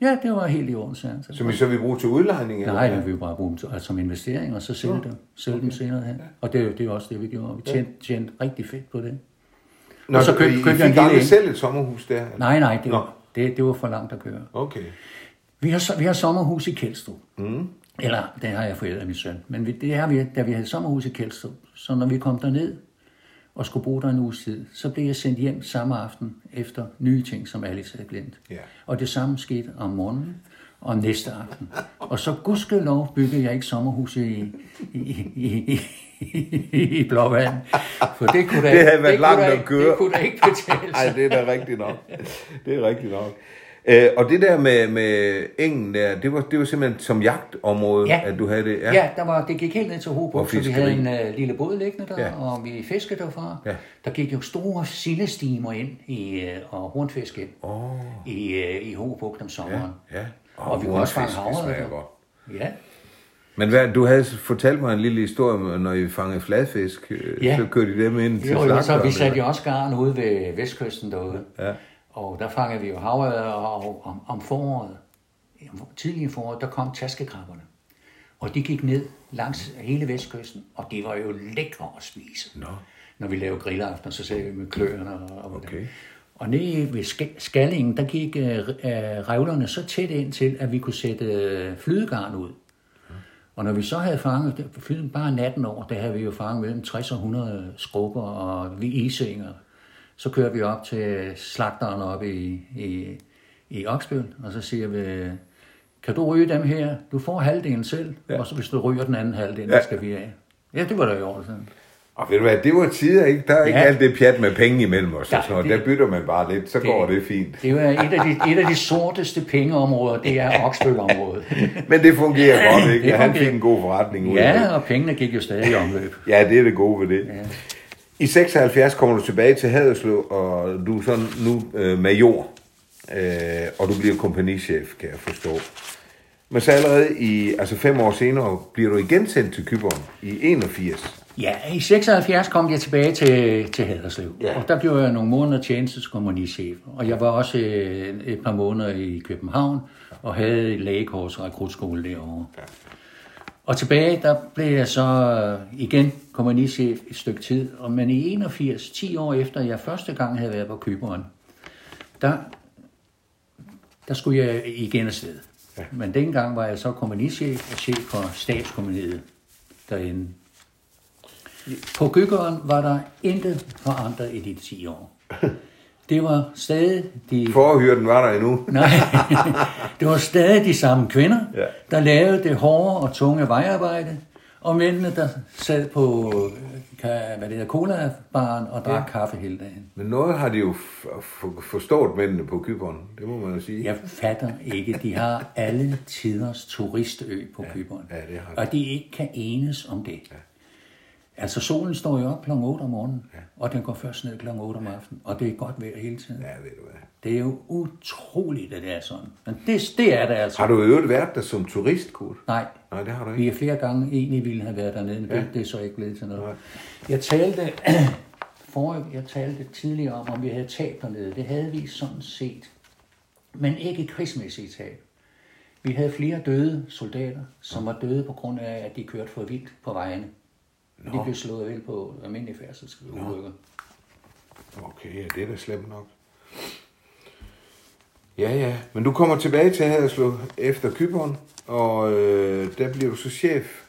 Ja, det var helt i orden, sagde han. Så, Som vi så vil bruge til udlejning, eller? Nej, det vil vi bare bruge dem til- altså som investering, og så sælge dem, sælge dem senere hen. Og det, er det er også det, vi gjorde. Vi tjente, tjente rigtig fedt på det. Nå, Og så køb- køb, I, købte I fik aldrig selv et sommerhus der? eller? Nej, nej, det, Nå. var, det, det var for langt at køre. Okay. Vi har, vi har sommerhus i Kjeldstrup. Mm. Eller, det har jeg forældre af min søn. Men vi, det har vi, da vi havde sommerhus i Kjeldstrup, så når vi kom derned og skulle bo der en uges tid, så blev jeg sendt hjem samme aften efter nye ting, som Alice havde glemt. Ja. Og det samme skete om morgenen og næste aften. Og så gudskelov byggede jeg ikke sommerhus i, i, i, i, i Blåvand. For det kunne da, Det havde været langt at køre. Det kunne da ikke betale Nej, sig. det er da rigtigt nok. Det er rigtigt nok. Øh, og det der med, med engen der, det var, det var simpelthen som jagtområde, Ja. at du havde det? Ja, ja der var, det gik helt ned til Og Hobo, så vi havde en uh, lille båd liggende der, Ja. ja. og vi fiskede derfra. Ja. Der gik jo store sildestimer ind i, uh, og hornfisk ind Åh, i, uh, i Hobo om sommeren. ja. Og vi kunne også fange havre. der. godt. Ja. Men hvad, du havde fortalt mig en lille historie, om, når I fangede fladfisk, Ja. så kørte I dem ind til Jo, jo, så slagteren, vi satte jo også garn ude ved vestkysten derude. Ja. Og der fangede vi jo havørred, og om, om foråret, om tidligere foråret, der kom taskekrabberne. Og de gik ned langs hele vestkysten, og det var jo lækre at spise. Nå. Når vi lavede grillaften, så sagde vi med kløerne og, og Okay. Og nede ved Sk- Skallingen, der gik øh, øh, revlerne så tæt ind til, at vi kunne sætte øh, flydegarn ud. Og når vi så havde fanget, flyet bare natten over, der havde vi jo fanget mellem 60 og 100 skrubber og vi isinger. Så kørte vi op til slagteren oppe i, i, i Oksbøl, og så siger vi, kan du ryge dem her? Du får halvdelen selv, ja. og så hvis du ryger den anden halvdel, ja. Ja. skal vi af. Ja, det var der i år. Sådan. Og ved du hvad, det var tider, ikke? Der er ikke Ja. alt det pjat med penge imellem os. Nej, og sådan noget. det- Der bytter man bare lidt, så går det fint. Det er et af de, et af de sorteste pengeområder, det er Oksbøl-området. Men det fungerer godt, ikke? Det Han fungerer. fik en god forretning ud af det. Ja, og pengene gik jo stadig i omløb. Ja, det er det gode ved det. Ja. I 76 kommer du tilbage til Haderslev, og du er sådan nu øh, major, øh, og du bliver kompagnichef, kan jeg forstå. Men så allerede i, altså fem år senere, bliver du igen sendt til Kyberen i 81. Ja, i 76 kom jeg tilbage til, til Haderslev, Ja. og der blev jeg nogle måneder tjeneste som kompagnichef. Og jeg var også øh, et par måneder i København, og havde lægekors og rekrutskole derovre. Ja. Og tilbage, der blev jeg så øh, igen kompagnichef et stykke tid. Og men i 81, 10 år efter jeg første gang havde været på Kyberen, der, der skulle jeg igen afsted. Ja. Men dengang var jeg så kompagnichef og chef for statskompaniet derinde. På Gykkeren var der intet forandret i de 10 år. Det var stadig de... Forhyrten var der endnu. Nej, det var stadig de samme kvinder, Ja. der lavede det hårde og tunge vejarbejde, og mændene, der sad på hvad det hedder, cola-baren og drak ja. kaffe hele dagen. Men noget har de jo forstået mændene på Kyberen, det må man jo sige. Jeg fatter ikke, de har alle tiders turistø på ja. Kyberen, ja, det har de. og de ikke kan enes om det. Ja. Altså solen står jo op kl. 8 om morgenen, ja. Og den går først ned kl. 8 om aftenen, og det er godt vejr hele tiden. Ja, ved du hvad. Det er jo utroligt, at det er sådan. Men det, det er det altså. Har du øvrigt været der som turist, Kurt? Nej, Nej, det har du vi ikke. er flere gange egentlig ville have været dernede, men Ja. det, det er så ikke blevet til noget. Nej. Jeg talte, for, jeg talte tidligere om, om vi havde tab dernede. Det havde vi sådan set, men ikke krigsmæssigt tab. Vi havde flere døde soldater, som var døde på grund af, at de kørte for vildt på vejene. De blev slået ihjel på almindelige færdselsulykker. Okay, ja, det er da slemt nok. Ja, ja. Men du kommer tilbage til Haderslev efter Kyberen, og øh, der bliver du så chef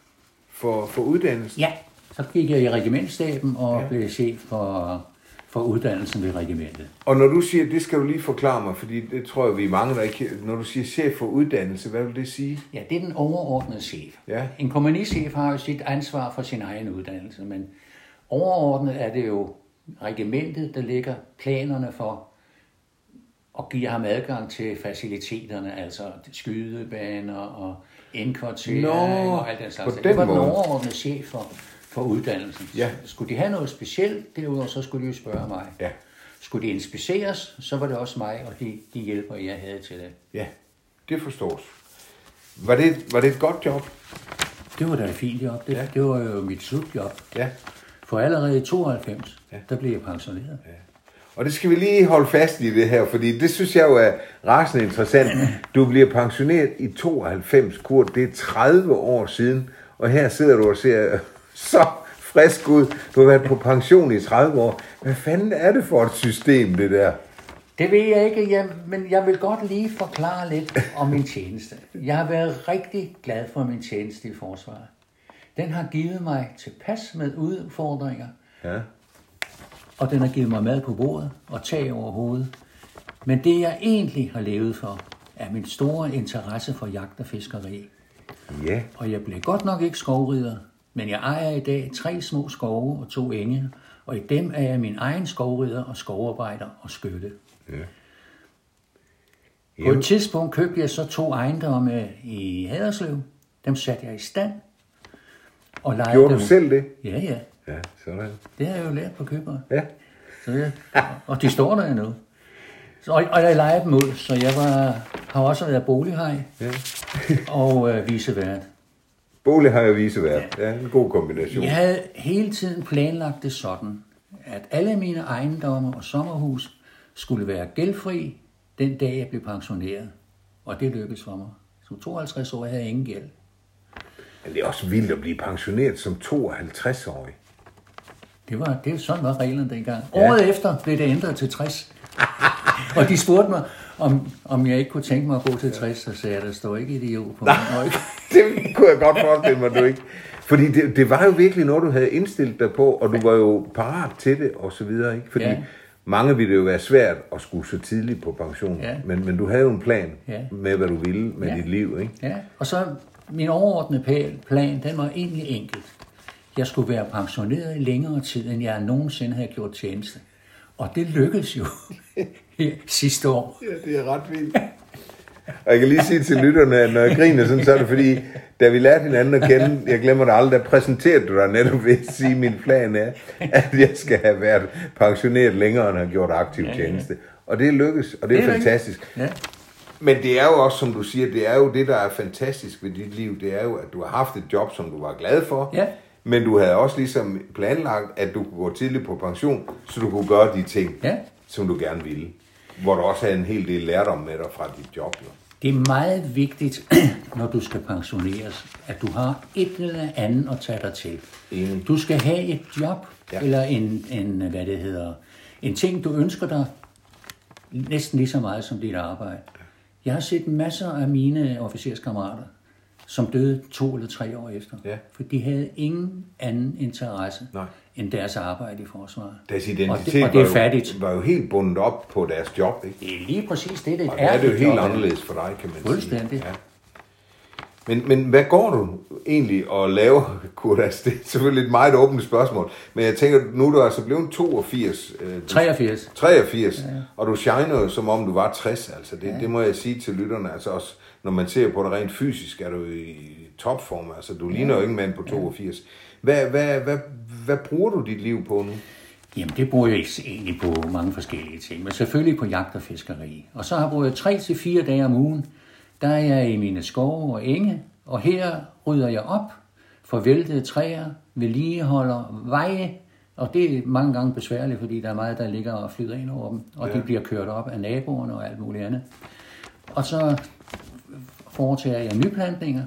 for, for uddannelsen. Ja, så gik jeg i regimentsstaben og ja. blev chef for, for uddannelsen ved regimentet. Og når du siger, det skal du lige forklare mig, fordi det tror jeg, vi er mange, der ikke... Når du siger chef for uddannelse, hvad vil det sige? Ja, det er den overordnede chef. Ja. En kompagnichef har jo sit ansvar for sin egen uddannelse, men overordnet er det jo regimentet, der lægger planerne for og giver ham adgang til faciliteterne, altså skydebaner og indkvartering Nå, og alt den slags. på det den var den overordnede chef for, for uddannelsen. Ja. Skulle de have noget specielt derudover, så skulle de jo spørge mig. Ja. Skulle de inspiceres, så var det også mig og de, de hjælper, jeg havde til det. Ja, det forstås. Var det, var det et godt job? Det var da et fint job. Det, Ja. det var jo mit slutjob. Ja. For allerede i 92, Ja. ja. der blev jeg pensioneret. Ja. Og det skal vi lige holde fast i det her, fordi det synes jeg jo er rasende interessant. Du bliver pensioneret i 92, Kurt. Det er 30 år siden, og her sidder du og ser så frisk ud. Du har været på pension i 30 år. Hvad fanden er det for et system, det der? Det ved jeg ikke, jeg, men jeg vil godt lige forklare lidt om min tjeneste. Jeg har været rigtig glad for min tjeneste i forsvaret. Den har givet mig tilpas med udfordringer, Ja. og den har givet mig mad på bordet og tag over hovedet. Men det, jeg egentlig har levet for, er min store interesse for jagt og fiskeri. Ja. Og jeg blev godt nok ikke skovrider, men jeg ejer i dag tre små skove og to enge, og i dem er jeg min egen skovrider og skovarbejder og skytte. ja. På et tidspunkt købte jeg så to ejendomme i Haderslev. Dem satte jeg i stand. Og lejede Gjorde dem. du selv det? Ja, ja. Ja, sådan. Det har jeg jo lært på køberen. Ja. Så ja. Og de står der endnu. Så, og, og jeg lejede dem ud, så jeg var, har også været bolighej ja. og øh, visevært. Bolig har jeg visevært. Ja, en god kombination. Jeg havde hele tiden planlagt det sådan, at alle mine ejendomme og sommerhus skulle være gældfri den dag, jeg blev pensioneret. Og det lykkedes for mig. Som 52 år havde jeg ingen gæld. Men det er også vildt at blive pensioneret som 52-årig. Det var, det, sådan var reglerne dengang. Ja. Året efter blev det ændret til 60. og de spurgte mig, om, om jeg ikke kunne tænke mig at gå til 60, så sagde jeg, der står ikke idiot på min ryg. det kunne jeg godt forestille mig, du ikke. Fordi det, det var jo virkelig noget, du havde indstillet dig på, og du var jo parat til det, og så videre, ikke? Fordi Ja. mange ville det jo være svært at skulle så tidligt på pension. Ja. Men, men du havde jo en plan Ja. med, hvad du ville med Ja. dit liv, ikke? Ja, og så min overordnede plan, den var egentlig enkelt. Jeg skulle være pensioneret i længere tid, end jeg nogensinde havde gjort tjeneste. Og det lykkedes jo her sidste år. Ja, det er ret vildt. Og jeg kan lige sige til lytterne, at når jeg griner sådan, så er det fordi, da vi lærte hinanden at kende, jeg glemmer det aldrig, der præsenterede du dig netop ved at sige, at min plan er, at jeg skal have været pensioneret længere, end har gjort aktiv tjeneste. Og det lykkes, og det er, Det er fantastisk. Ja. Men det er jo også, som du siger, det er jo det, der er fantastisk ved dit liv. Det er jo, at du har haft et job, som du var glad for. Ja. Men du havde også ligesom planlagt, at du kunne gå tidligt på pension, så du kunne gøre de ting, Ja. som du gerne ville. Hvor du også havde en hel del lærdom med dig fra dit job. Jo. Det er meget vigtigt, når du skal pensioneres, at du har et eller andet at tage dig til. Enig. Du skal have et job, ja. eller en, en, hvad det hedder, en ting, du ønsker dig næsten lige så meget som dit arbejde. Jeg har set masser af mine officerskammerater, som døde to eller tre år efter. Ja. For de havde ingen anden interesse Nej. End deres arbejde i forsvaret. Deres og identitet det, og det er var, jo, var jo helt bundet op på deres job. Ikke? Det er lige præcis det, det Og det er det jo helt job. anderledes for dig, kan man Fuldstændig. sige. Ja. Men, men hvad går du egentlig og laver, Kurdas? Det er selvfølgelig et meget åbent spørgsmål. Men jeg tænker, nu er du altså blevet 82. Øh, du- 83. 83, ja. og du shiner jo som om du var 60, altså det, ja. det må jeg sige til lytterne, altså også når man ser på det rent fysisk, er du i topform, altså du ligner jo ikke mand på 82. Hvad, hvad, hvad, hvad bruger du dit liv på nu? Jamen, det bruger jeg egentlig på mange forskellige ting, men selvfølgelig på jagt og fiskeri. Og så har jeg brugt tre til fire dage om ugen, der er jeg i mine skove og enge, og her rydder jeg op for væltede træer, vedligeholder veje, og det er mange gange besværligt, fordi der er meget, der ligger og flyder ind over dem, og ja. de bliver kørt op af naboerne og alt muligt andet. Og så foretager jeg nyplantninger,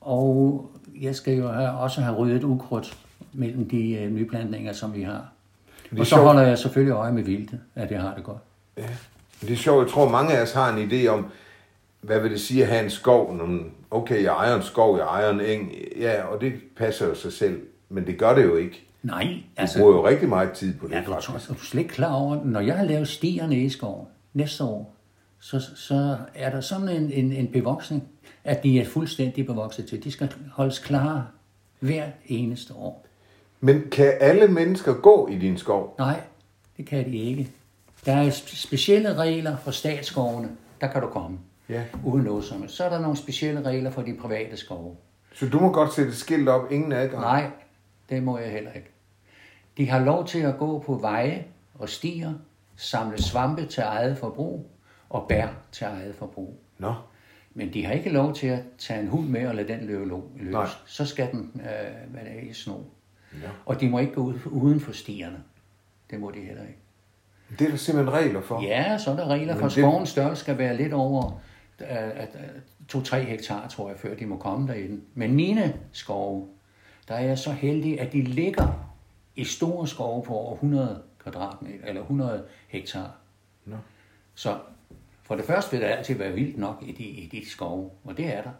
og jeg skal jo også have ryddet ukrudt mellem de øh, nyplantninger, som vi har. Og så sjovt. holder jeg selvfølgelig øje med vildt, at det har det godt. Ja. Det er sjovt, jeg tror mange af os har en idé om, hvad vil det sige at have en skov? Okay, jeg ejer en skov, jeg ejer en eng, ja, og det passer jo sig selv, men det gør det jo ikke. Nej, Du altså, bruger jo rigtig meget tid på det, ja, du, faktisk. er du slet ikke klar over, når jeg har lavet stierne i skoven næste år, så, så er der sådan en, en, en bevoksning, at de er fuldstændig bevokset til. De skal holdes klare hvert eneste år. Men kan alle mennesker gå i din skov? Nej, det kan de ikke. Der er spe- specielle regler for statsskovene. Der kan du komme. Ja. Uden helst. Så er der nogle specielle regler for de private skove. Så du må godt sætte skilt op, ingen adgang? Nej, det må jeg heller ikke. De har lov til at gå på veje og stier, samle svampe til eget forbrug og bær til eget forbrug. Nå, Men de har ikke lov til at tage en hund med og lade den løbe løs. Nej. Så skal den øh, hvad det er, i sno. Ja. Og de må ikke gå ud, uden for stierne. Det må de heller ikke. det er der simpelthen regler for. Ja, så er der regler for, Men det- skovens størrelse skal være lidt over øh, at, at, 2-3 hektar, tror jeg, før de må komme derinde. Men mine skove, der er jeg så heldig, at de ligger i store skove på over 100 kvadratmeter, eller 100 hektar. Nå. Så for det første vil der altid være vildt nok i de, i de skove, og det er der.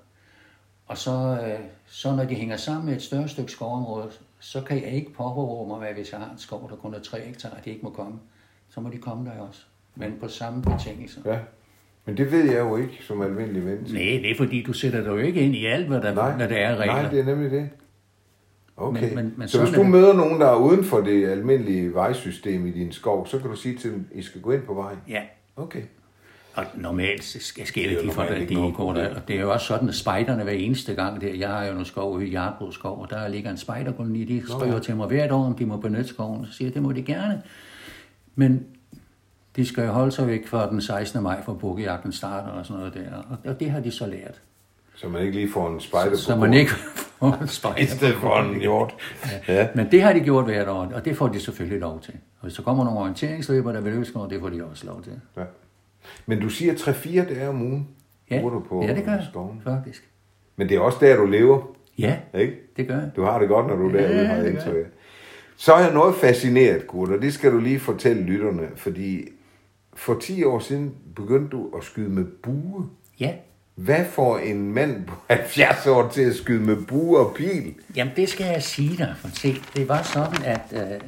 Og så, øh, så når de hænger sammen med et større stykke skovområde, så kan jeg ikke påberåbe mig, at hvis jeg har en skov, der kun er 3 hektar, at de ikke må komme. Så må de komme der også. Men på samme betingelser. Ja. Men det ved jeg jo ikke som almindelig menneske. Nej, det er fordi, du sætter dig jo ikke ind i alt, hvad der, Nej, hvad der er regler. nej, det er nemlig det. Okay. Men- men- men så hvis du er det. møder nogen, der er uden for det almindelige vejsystem i din skov, så kan du sige til dem, I skal gå ind på vejen. Ja, Okay. Og normalt så skal Det sker jo de for det, ikke de noget går der. Og det er jo også sådan, at spejderne hver eneste gang der, jeg har jo noget skov i Hjartbrug skov, og der ligger en spejderkoloni, de skriver til mig hvert år, om de må benytte skoven, så siger jeg, det må de gerne. Men de skal jo holde sig væk fra den 16. maj, for bukkejagten starter og sådan noget der, og- det har de så lært. Så man ikke lige får en spejder på så man ikke får en spejder. I stedet for en hjort. Ja. Men det har de gjort hvert år, og det får de selvfølgelig lov til. Og hvis der kommer nogle orienteringsløber, der vil løbe skov, det får de også lov til. ja. Men du siger 3-4 dage om ugen, Ja, bruger du på ja det gør jeg, skoven. faktisk. Men det er også der, du lever, Ja, ikke? det gør jeg. Du har det godt, når du er Ja, derude, har jeg indtryk. Så er jeg noget fascineret, Kurt, og det skal du lige fortælle lytterne, fordi for 10 år siden begyndte du at skyde med bue. Ja, Hvad får en mand på 70 år til at skyde med bue og pil? Jamen, det skal jeg sige dig, for se, det var sådan, at øh,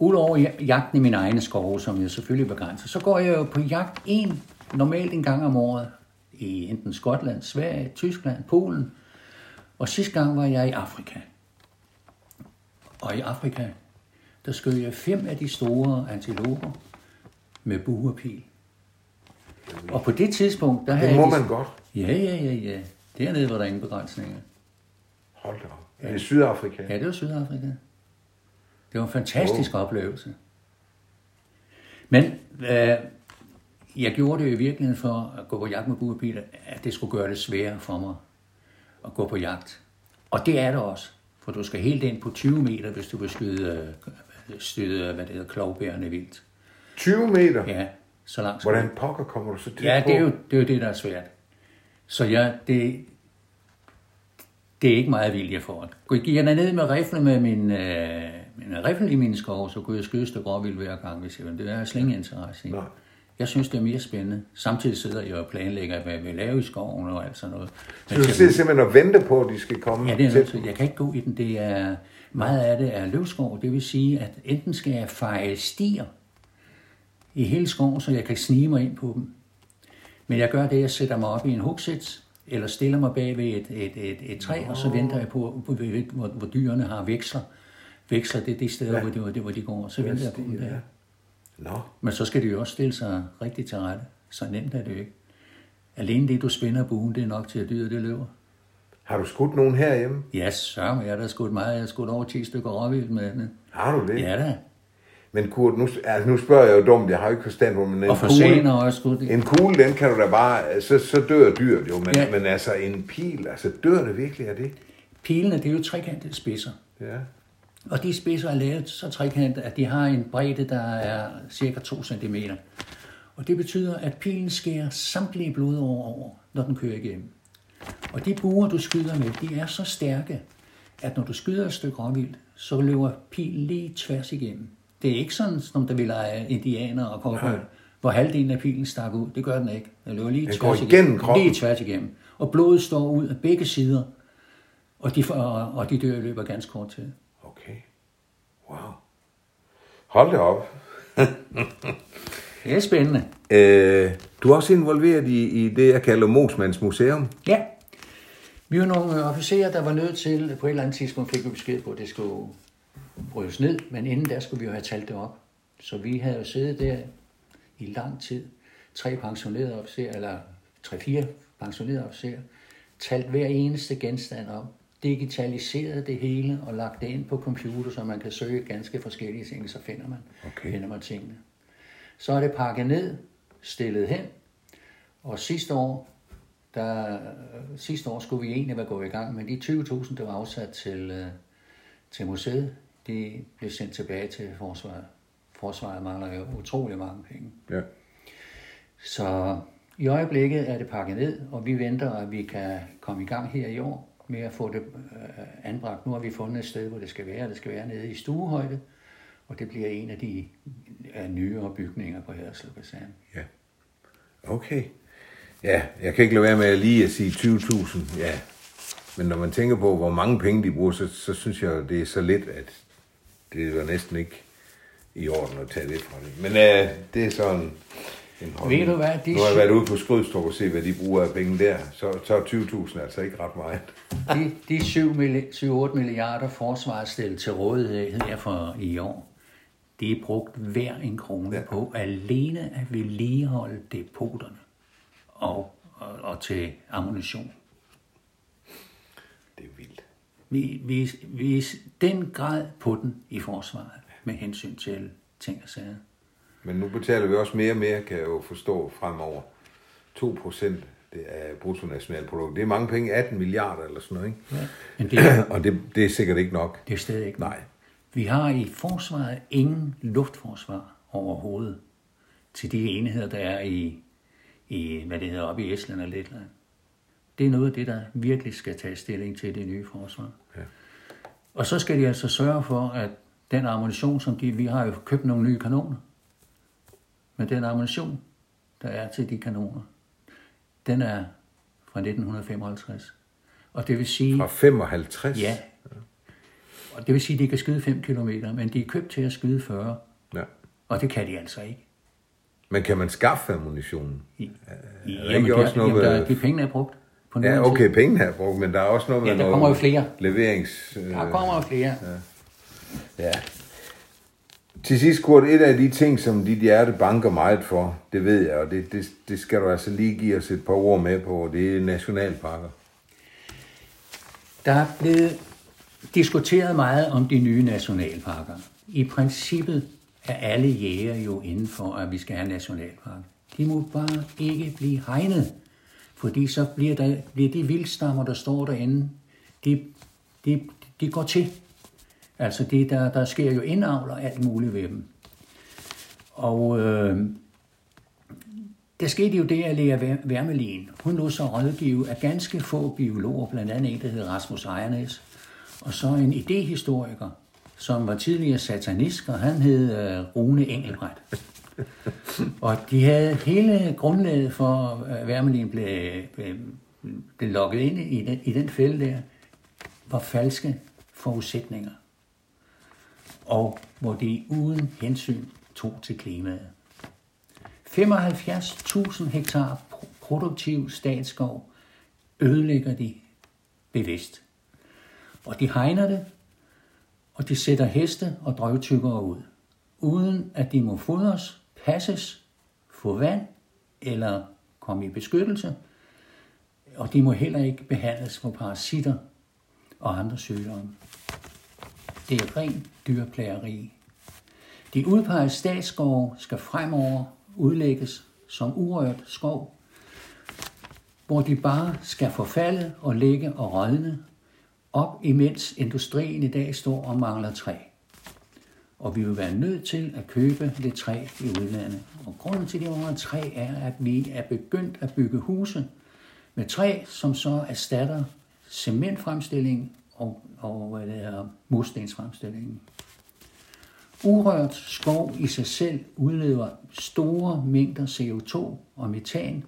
udover ja- jagten i mine egne skove, som jeg selvfølgelig begrænser, så går jeg jo på jagt en, normalt en gang om året, i enten Skotland, Sverige, Tyskland, Polen, og sidste gang var jeg i Afrika. Og i Afrika, der skød jeg fem af de store antiloper med bue og på det tidspunkt, der havde Det må jeg... man godt. Ja, ja, ja, ja. Dernede var der ingen begrænsninger. Hold da op. Er det Sydafrika? Ja, det var Sydafrika. Det var en fantastisk oh. oplevelse. Men øh, jeg gjorde det i virkeligheden for at gå på jagt med pil, at det skulle gøre det sværere for mig at gå på jagt. Og det er det også. For du skal helt ind på 20 meter, hvis du vil skyde, øh, skyde hvad det hedder, klovbærende vildt. 20 meter? Ja, så langt Hvordan pokker kommer du så til Ja, på? det er, jo, det er jo det, der er svært. Så jeg, det, det er ikke meget vildt, jeg får. Gik jeg ned med rifle med min, øh, min rifle i min skov, så kunne jeg skyde et stykke råvild hver gang, hvis jeg ville. Det er jeg slet ingen interesse i. Nej. Jeg synes, det er mere spændende. Samtidig sidder jeg og planlægger, hvad jeg vil lave i skoven og alt sådan noget. Så du sidder simpelthen og venter på, at de skal komme Ja, det er til. Jeg kan ikke gå i den. Det er, meget af det er løvskov. Det vil sige, at enten skal jeg feje stier i hele skoven, så jeg kan snige mig ind på dem. Men jeg gør det, jeg sætter mig op i en hugsæt, eller stiller mig bag ved et, et, et, et træ, og så venter jeg på, på hvor, hvor, hvor dyrene har veksler. Veksler, det er de steder, ja. hvor, de, hvor, de, hvor de går. Så venter jeg på dem der. Nå, Men så skal de jo også stille sig rigtigt til rette. Så nemt er det jo ikke. Alene det, du spænder buen, det er nok til, at dyret det løber. har du skudt nogen herhjemme? Ja, sørg mig, jeg har da skudt meget. Jeg har skudt over 10 stykker råvildt med den. Har du det? Ja da. Men Kurt, nu, altså, nu spørger jeg jo dumt, jeg har jo ikke forstand på, men en Og for kugle, også skudt. en kugle, den kan du da bare, så, så dør dyret jo, men, Ja. men altså en pil, altså dør det virkelig af det? Pilene, det er jo trekantede spidser. Ja. Og de spidser er lavet så trekantede, at de har en bredde, der er cirka 2 cm. Og det betyder, at pilen skærer samtlige blodårer over, når den kører igennem. Og de buer, du skyder med, de er så stærke, at når du skyder et stykke råvildt, så løber pilen lige tværs igennem. Det er ikke sådan, som der vil lege indianer og cowboy, hvor halvdelen af pilen stak ud. Det gør den ikke. Den løber lige Den tværs går igennem kroppen. Lige tværs igennem. Og blodet står ud af begge sider, og de, og, og de dør i løbet af ganske kort tid. Okay. Wow. Hold da op. Det er spændende. Øh, du er også involveret i, i det, jeg kalder Mosmans Museum. Ja. Vi var nogle officerer, der var nødt til, på et eller andet tidspunkt fik vi besked på, at det skulle brydes ned, men inden der skulle vi jo have talt det op. Så vi havde jo siddet der i lang tid, tre pensionerede officerer, eller tre-fire pensionerede officerer, talt hver eneste genstand op, digitaliseret det hele og lagt det ind på computer, så man kan søge ganske forskellige ting, så finder man, Okay. finder man tingene. Så er det pakket ned, stillet hen, og sidste år, der, sidste år skulle vi egentlig være gået i gang, men de 20.000, der var afsat til, øh, til museet, de blev sendt tilbage til forsvaret. Forsvaret mangler jo utrolig mange penge. Ja. Så i øjeblikket er det pakket ned, og vi venter, at vi kan komme i gang her i år med at få det øh, anbragt. Nu har vi fundet et sted, hvor det skal være. Det skal være nede i stuehøjde, og det bliver en af de øh, nyere bygninger på Haderslev Kaserne. Ja. Okay. Ja, jeg kan ikke lade være med lige at sige 20.000. Ja. Men når man tænker på, hvor mange penge de bruger, så, så synes jeg, det er så lidt, at det er næsten ikke i orden at tage det fra det. Men øh, det er sådan en holdning. Ved du hvad, de Nu har jeg været ude på Skrydstrup og se, hvad de bruger af penge der. Så, så er 20.000 altså ikke ret meget. De, de 7 milli- 7-8 milliarder forsvaret stillet til rådighed her for i år, det er brugt hver en krone ja. på alene at vedligeholde depoterne og, og, og til ammunition. Vi, vi, vi er den grad på den i forsvaret med hensyn til ting og sager. Men nu betaler vi også mere og mere, kan jeg jo forstå, fremover. 2 procent det er bruttonationalprodukt. Det er mange penge, 18 milliarder eller sådan noget, ikke? Ja. Men det er, Og det, det er sikkert ikke nok. det er stadig ikke Nej. Vi har i forsvaret ingen luftforsvar overhovedet til de enheder, der er i, i hvad det hedder, oppe i Estland og Letland. Det er noget af det, der virkelig skal tage stilling til det nye forsvar. Ja. Og så skal de altså sørge for, at den ammunition, som de, vi har jo købt nogle nye kanoner, men den ammunition, der er til de kanoner, den er fra 1955. Og det vil sige... Fra 55? Ja. Og det vil sige, at de kan skyde 5 km, men de er købt til at skyde 40. ja. Og det kan de altså ikke. Men kan man skaffe ammunitionen? I, der jamen, ikke også noget jamen, der, de penge er brugt. På Ja, okay, tid. pengene er brugt, men der er også noget med Ja, der noget kommer jo flere. leverings... øh, Der kommer jo flere. Ja. Til sidst, Kurt, et af de ting, som dit hjerte banker meget for, det ved jeg, og det, det, det skal du altså lige give os et par ord med på, og det er nationalparker. Der er blevet diskuteret meget om de nye nationalparker. I princippet er alle jæger jo inden for, at vi skal have nationalpark. De må bare ikke blive hegnet, fordi så bliver, der, bliver de vildstammer, der står derinde, de, de, de går til. Altså det, der, der sker jo indavl alt muligt ved dem. Og øh, der skete jo det, at Lea Wermelin, hun lod sig rådgive af ganske få biologer, blandt andet en, der hed Rasmus Ejernes, og så en idehistoriker, som var tidligere satanist, og han hed øh, Rune Engelbrecht. og de havde hele grundlaget for, at Wermelin blev, øh, blev, blev lukket ind i den, i den fælde der, var falske forudsætninger. Og hvor de uden hensyn tog til klimaet. 75.000 hektar produktiv statsskov ødelægger de bevidst. Og de hegner det, og de sætter heste og drøvtykkere ud, uden at de må fodres, passes, få vand eller komme i beskyttelse, og de må heller ikke behandles for parasitter og andre sygdomme. Det er ren dyrplageri. De udpegede statsskove skal fremover udlægges som urørt skov, hvor de bare skal forfalde og ligge og rådne, op imens industrien i dag står og mangler træ. Og vi vil være nødt til at købe lidt træ i udlandet. Og grunden til, at de mangler træ, er, at vi er begyndt at bygge huse med træ, som så erstatter cementfremstilling og, og hvad det er, murstensfremstillingen. Urørt skov i sig selv udleder store mængder CO2 og metan,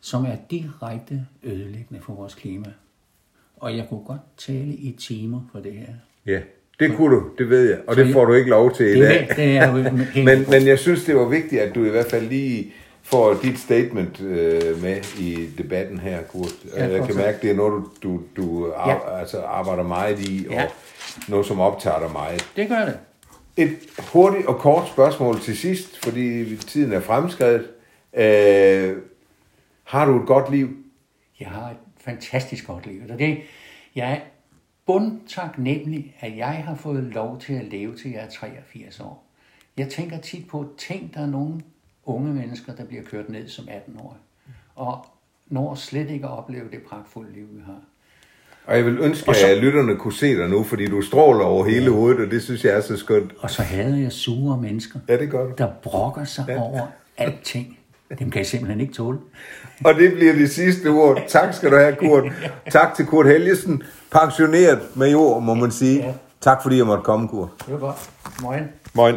som er direkte ødelæggende for vores klima. Og jeg kunne godt tale i timer for det her. Ja, det kunne du, det ved jeg, og Så det får du ikke lov til i Det, dag. er- det er Men, men jeg synes, det var vigtigt, at du i hvert fald lige får dit statement øh, med i debatten her, Kurt. Ja, jeg kan mærke, det er noget, du, du, du ar- Ja. altså arbejder meget i, og Ja. noget, som optager dig meget. Det gør det. Et hurtigt og kort spørgsmål til sidst, fordi tiden er fremskrevet. Øh, har du et godt liv? Jeg har et fantastisk godt liv. Det, jeg er bundtaknemmelig, at jeg har fået lov til at leve til jeg er 83 år. Jeg tænker tit på, tænk der er nogle unge mennesker, der bliver kørt ned som 18 år, og når slet ikke at opleve det pragtfulde liv, vi har. Og jeg vil ønske, Og så- at lytterne kunne se dig nu, fordi du stråler over hele hovedet, og det synes jeg er så skønt. Og så hader jeg sure mennesker, Ja, det gør du. der brokker sig ja. over alting. Dem kan jeg simpelthen ikke tåle. Og det bliver det sidste ord. Tak skal du have, Kurt. Tak til Kurt Helgesen, pensioneret major, må man sige. Tak fordi jeg måtte komme, Kurt. Det var godt. Moin. Moin.